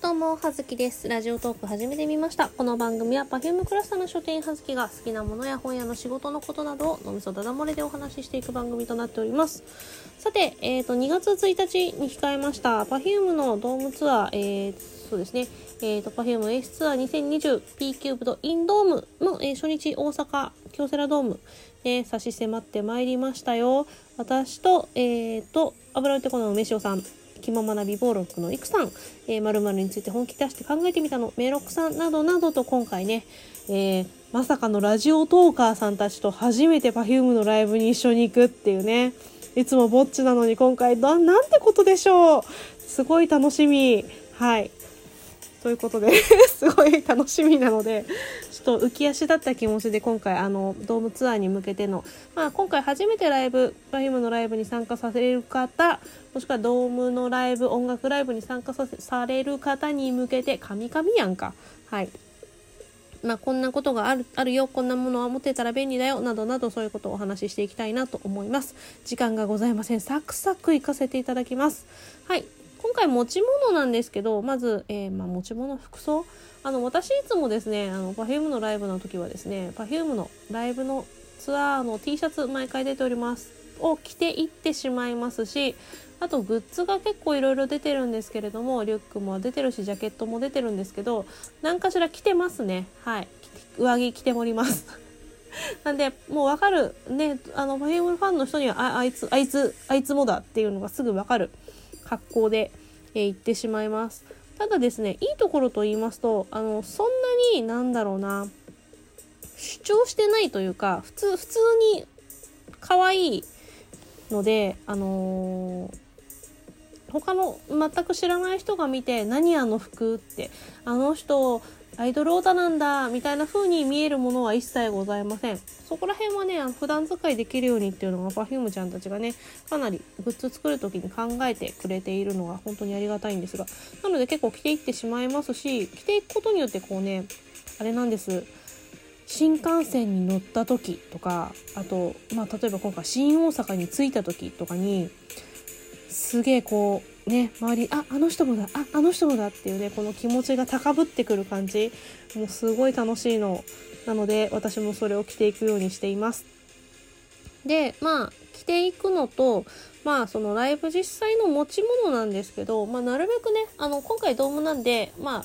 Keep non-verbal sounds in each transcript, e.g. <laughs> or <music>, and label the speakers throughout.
Speaker 1: どうも、はずきです。ラジオトーク始めてみました。この番組は Perfume クラスターの書店はずきが好きなものや本屋の仕事のことなどを脳みそだだ漏れでお話ししていく番組となっております。さて、えっ、と、2月1日に控えました Perfume のドームツアー、えー、そうですね、えっ、と、Perfume エースツアー 2020P キューブとインドームの、えー初日大阪京セラドームで差し迫ってまいりましたよ。私と、えっ、と、油ってこの梅塩さん、気ままな美貌録のいくさん、えー、〇〇について本気出して考えてみたの、メロクさんなどなどと今回ね、えーまさかのラジオトーカーさんたちと初めて Perfume のライブに一緒に行くっていうね。いつもぼっちなのに今回な、なんてことでしょう。すごい楽しみ。はい。ということで <laughs> すごい楽しみなので、ちょっと浮き足だった気持ちで今回、あの、ドームツアーに向けての、まあ今回初めてライブ、Perfume のライブに参加させる方、もしくはドームのライブ、音楽ライブに参加される方に向けて、神々やんか。はい。まあ、こんなことがあるあるよ、こんなものは持ってたら便利だよ、などなどそういうことをお話ししていきたいなと思います。時間がございません。サクサク行かせていただきます。はい。今回持ち物なんですけど、まず、えーまあ、持ち物、服装。あの、私いつもですね、あの、Perfume のライブの時はですね、Perfume のライブのツアーの T シャツ毎回出ております。を着ていってしまいますし、あとグッズが結構いろいろ出てるんですけれども、リュックも出てるし、ジャケットも出てるんですけど、何かしら着てますね。はい。上着着ております。<laughs> なんで、もうわかる。ね、あの、パフュームファンの人には、ああいつ、あいつ、あいつもだっていうのがすぐわかる格好で、えー行ってしまいます。ただですね、いいところと言いますと、あの、そんなになんだろうな、主張してないというか、普通、普通に可愛いので、あのー他の全く知らない人が見て何あの服ってあの人アイドルオタなんだみたいな風に見えるものは一切ございません。そこら辺はねあの普段使いできるようにっていうのが Perfume ちゃんたちがねかなりグッズ作る時に考えてくれているのが本当にありがたいんですが。なので結構着ていってしまいますし着ていくことによってこうねあれなんです。新幹線に乗った時とかあと、まあ、例えば今回新大阪に着いた時とかにすげえこうね周りああの人もだああの人もだっていうねこの気持ちが高ぶってくる感じ。もうすごい楽しいの。なので私もそれを着ていくようにしています。でまあ着ていくのとまあそのライブ実際の持ち物なんですけど、まあ、なるべくねあの今回ドームなんでま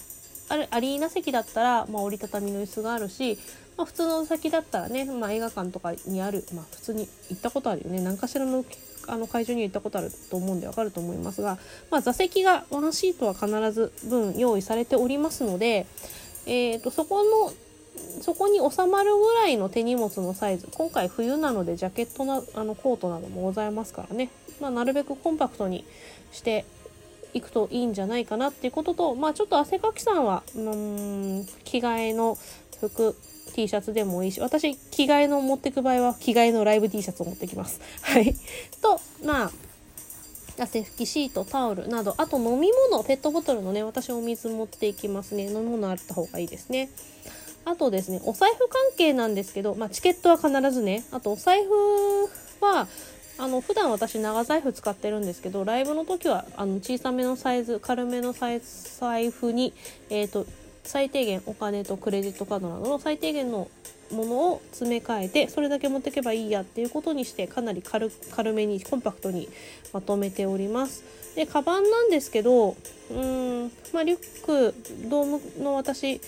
Speaker 1: あアリーナ席だったら、まあ、折りたたみの椅子があるし、まあ、普通の席だったらね、まあ、映画館とかにある、まあ、普通に行ったことあるよね。何かしらのあの会場に行ったことあると思うんでわかると思いますが、まあ、座席がワンシートは必ず分用意されておりますので、えー、とそこのそこに収まるぐらいの手荷物のサイズ今回冬なのでジャケットなあのコートなどもございますからね、まあ、なるべくコンパクトにしていくといいんじゃないかなっていうことと、まあ、ちょっと汗かきさんはうん着替えの服 T シャツでもいいし私着替えの持ってく場合は着替えのライブ T シャツを持ってきます。<laughs> はい、とまあ汗拭きシートタオルなどあと飲み物ペットボトルのね私お水持っていきますね飲み物あった方がいいですね。あとですね、お財布関係なんですけど、まあ、チケットは必ずね、あとお財布は、あの、普段私長財布使ってるんですけど、ライブの時は、あの、小さめのサイズ、軽めのサイズ、財布に、えっ、と、最低限お金とクレジットカードなどの最低限のものを詰め替えてそれだけ持っていけばいいやっていうことにしてかなり軽軽めにコンパクトにまとめております。でカバンなんですけどうーんまあリュックドームの私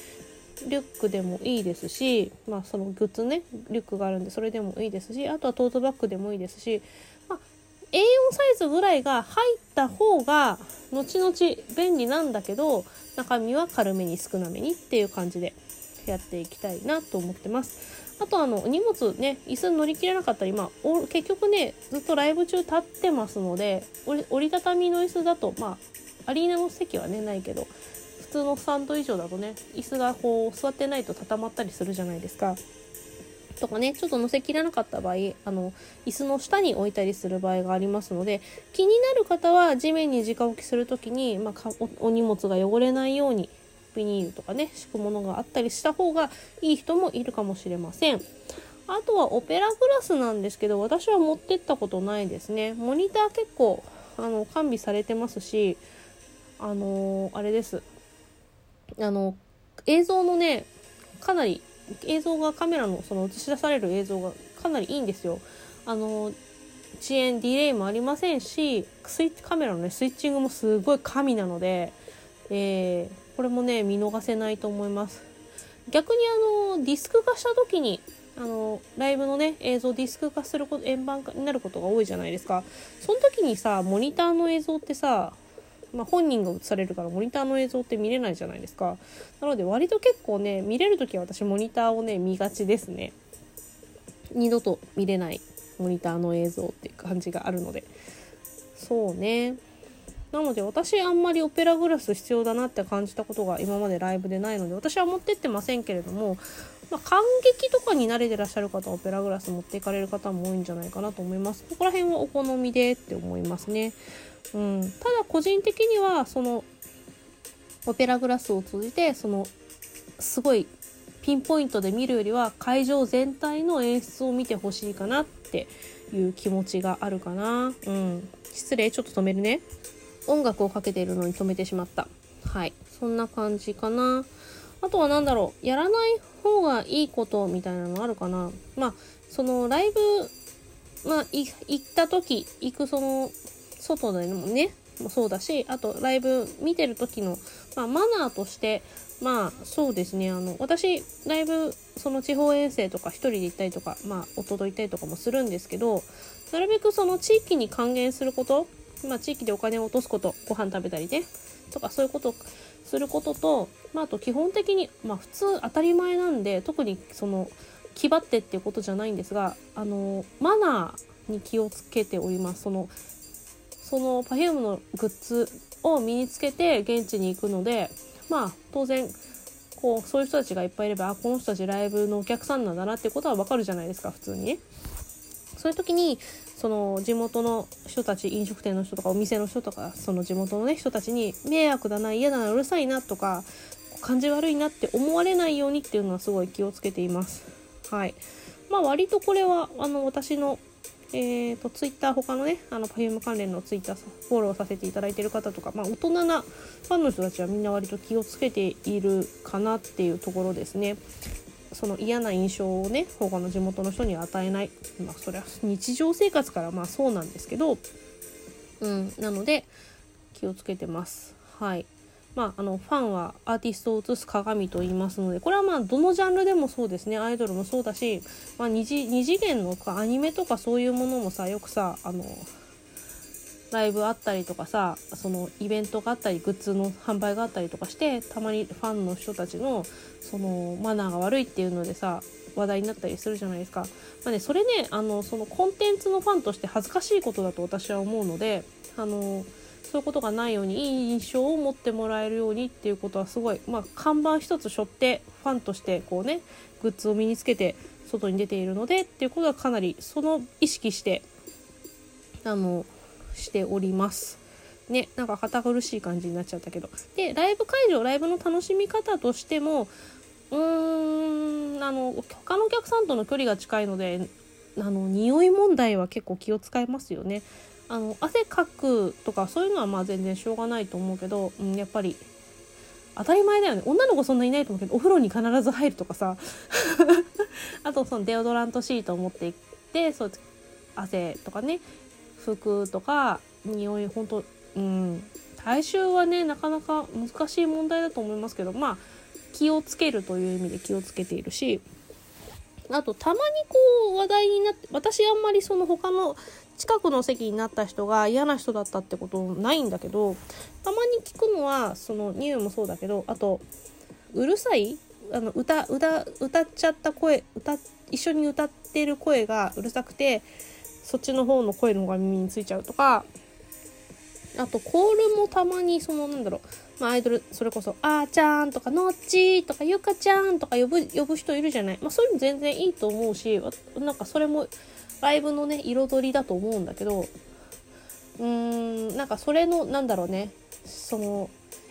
Speaker 1: リュックでもいいですしまあそのグッズねリュックがあるんでそれでもいいですしあとはトートバッグでもいいですし、まあ、A4 サイズぐらいが入った方が後々便利なんだけど中身は軽めに少なめにっていう感じでやっていきたいなと思ってます。あとあの荷物ね椅子乗り切れなかったら今お結局ねずっとライブ中立ってますので折りたたみの椅子だとまあアリーナの席はねないけど普通のスタンド以上だとね椅子がこう座ってないと固まったりするじゃないですか。とかねちょっと乗せきらなかった場合あの椅子の下に置いたりする場合がありますので気になる方は地面に直置きする時に、まあ、おお荷物が汚れないようにビニールとかね敷くものがあったりした方がいい人もいるかもしれません。あとはオペラグラスなんですけど私は持ってったことないですね。モニター結構あの完備されてますしあのーあれですあの映像のねかなり映像がカメラのその映し出される映像がかなりいいんですよ。あの遅延ディレイもありませんしスイッチカメラのねスイッチングもすごい神なので、えー、これもね見逃せないと思います逆にあのディスク化した時にあのライブのね映像ディスク化すること円盤化になることが多いじゃないですかその時にさモニターの映像ってさまあ、本人が映されるからモニターの映像って見れないじゃないですか。なので割と結構ね見れる時は私モニターをね見がちですね。二度と見れないモニターの映像っていう感じがあるので。そうね。なので私あんまりオペラグラス必要だなって感じたことが今までライブでないので私は持ってってませんけれども、まあ、感激とかに慣れてらっしゃる方はオペラグラス持っていかれる方も多いんじゃないかなと思いますここら辺はお好みでって思いますね、うん、ただ個人的にはそのオペラグラスを通じてそのすごいピンポイントで見るよりは会場全体の演出を見てほしいかなっていう気持ちがあるかな。うん。失礼、ちょっと止めるね。音楽をかけているのに止めてしまった。はい。そんな感じかな。あとは何だろう。やらない方がいいことみたいなのあるかな。まあ、そのライブ、まあ、行った時、行くその、外でもね、もそうだし、あとライブ見てる時の、まあ、マナーとして、まあそうですねあの私ライブその地方遠征とか一人で行ったりとかまあ夫と行ったりとかもするんですけどなるべくその地域に還元することまあ地域でお金を落とすことご飯食べたりねとかそういうことをすることと、まあ、あと基本的にまあ普通当たり前なんで特にその気張ってっていうことじゃないんですがあのマナーに気をつけておりますそのその Perfume のグッズを身につけて現地に行くのでまあ当然こうそういう人たちがいっぱいいればあこの人たちライブのお客さんなんだなっていうことはわかるじゃないですか普通に。そういう時にその地元の人たち飲食店の人とかお店の人とかその地元のね人たちに迷惑だな嫌だなうるさいなとか感じ悪いなって思われないようにっていうのはすごい気をつけています。はい。まあ割とこれはあの私のえーと、ツイッター他のねあの Perfume 関連のツイッターフォローさせていただいている方とか、まあ、大人なファンの人たちはみんな割と気をつけているかなっていうところですね。その嫌な印象をね他の地元の人に与えない、まあ、それは日常生活からまあそうなんですけど、うん、なので気をつけてます。はい。まあ、あのファンはアーティストを映す鏡と言いますのでこれはまあどのジャンルでもそうですね。アイドルもそうだし、まあ、二次二次元のアニメとかそういうものもさよくさあのライブあったりとかさそのイベントがあったりグッズの販売があったりとかしてたまにファンの人たちのそのマナーが悪いっていうのでさ話題になったりするじゃないですか。まあね、それねあのそのコンテンツのファンとして恥ずかしいことだと私は思うのであのそういうことがないようにいい印象を持ってもらえるようにっていうことはすごい、まあ、看板一つ背負ってファンとしてこうねグッズを身につけて外に出ているのでっていうことはかなりその意識してあのしております。ね、なんか堅苦しい感じになっちゃったけど。で、ライブ会場、ライブの楽しみ方としても、うーん、あの、他のお客さんとの距離が近いので、あの、匂い問題は結構気を使いますよね。あの汗かくとかそういうのはまあ全然しょうがないと思うけど、うん、やっぱり当たり前だよね女の子そんないないと思うけどお風呂に必ず入るとかさ <laughs> あとそのデオドラントシートを持っていってそう汗とかね服とか匂い本当うん体臭はねなかなか難しい問題だと思いますけどまあ気をつけるという意味で気をつけているしあとたまにこう話題になって私あんまりその他の近くの席になった人が嫌な人だったってことないんだけどたまに聞くのはその匂いもそうだけどあとうるさい？あの歌歌歌っちゃった声歌一緒に歌ってる声がうるさくてそっちの方の声の方が耳についちゃうとかあとコールもたまにそのなんだろう、まあ、アイドルそれこそ「あーちゃん」とか「のっち」とか「ゆかちゃん」とか呼ぶ呼ぶ人いるじゃない、まあ、そういうの全然いいと思うしなんかそれもライブのね彩りだと思うんだけどうーんなんかそれのなんだろうね。その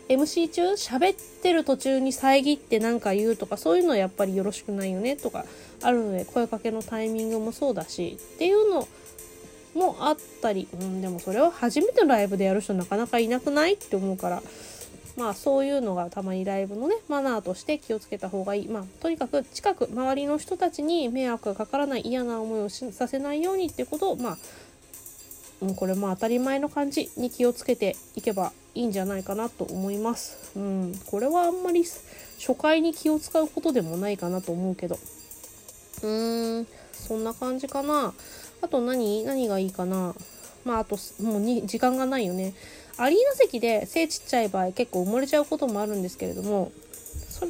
Speaker 1: MC 中？喋ってる途中に遮って何か言うとかそういうのはやっぱりよろしくないよねとかあるので声かけのタイミングもそうだしっていうのをもあったり、うん、でもそれは初めてのライブでやる人なかなかいなくないって思うからまあそういうのがたまにライブのねマナーとして気をつけた方がいいまあとにかく近く周りの人たちに迷惑がかからない嫌な思いをさせないようにってことをまあう、これも当たり前の感じに気をつけていけばいいんじゃないかなと思います。うん、これはあんまり初回に気を使うことでもないかなと思うけど。うーん、そんな感じかな。あと何？何がいいかな？まああともうに時間がないよね。アリーナ席で背ちっちゃい場合結構埋もれちゃうこともあるんですけれども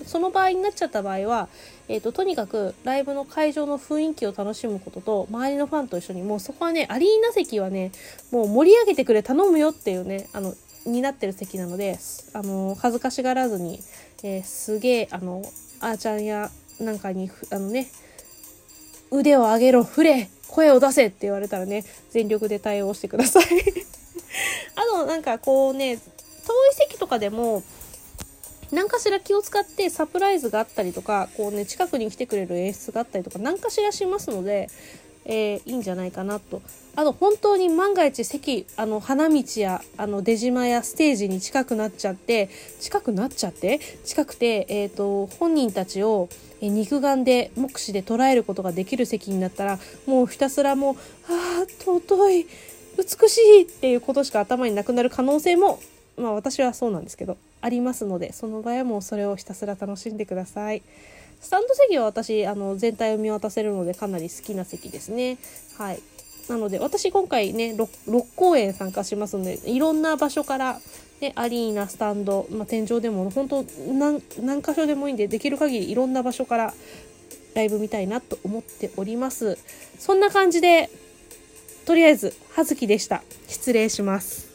Speaker 1: その場合になっちゃった場合は、えーと、とにかくライブの会場の雰囲気を楽しむことと周りのファンと一緒にもうそこはねアリーナ席はねもう盛り上げてくれ頼むよっていうねあのになってる席なのであの恥ずかしがらずに、えー、すげえあのあーちゃんやなんかにあのね腕を上げろ振れ声を出せって言われたらね全力で対応してください。<laughs> あとなんかこうね遠い席とかでも何かしら気を使ってサプライズがあったりとかこうね近くに来てくれる演出があったりとか何かしらしますので、えー、いいんじゃないかなと。あと本当に万が一席あの花道やあの出島やステージに近くなっちゃって近くなっちゃって？近くて、えーと、本人たちを肉眼で目視で捉えることができる席になったらもうひたすらもう「ああ尊い美しいっていうことしか頭になくなる可能性もまあ私はそうなんですけどありますのでその場合はもうそれをひたすら楽しんでください。スタンド席は私あの全体を見渡せるのでかなり好きな席ですね。はい。なので私今回ね 6, 6公演参加しますのでいろんな場所から、ね、アリーナスタンド、まあ、天井でも本当何何箇所でもいいんでできる限りいろんな場所からライブ見たいなと思っております。そんな感じでとりあえず、はずきでした。失礼します。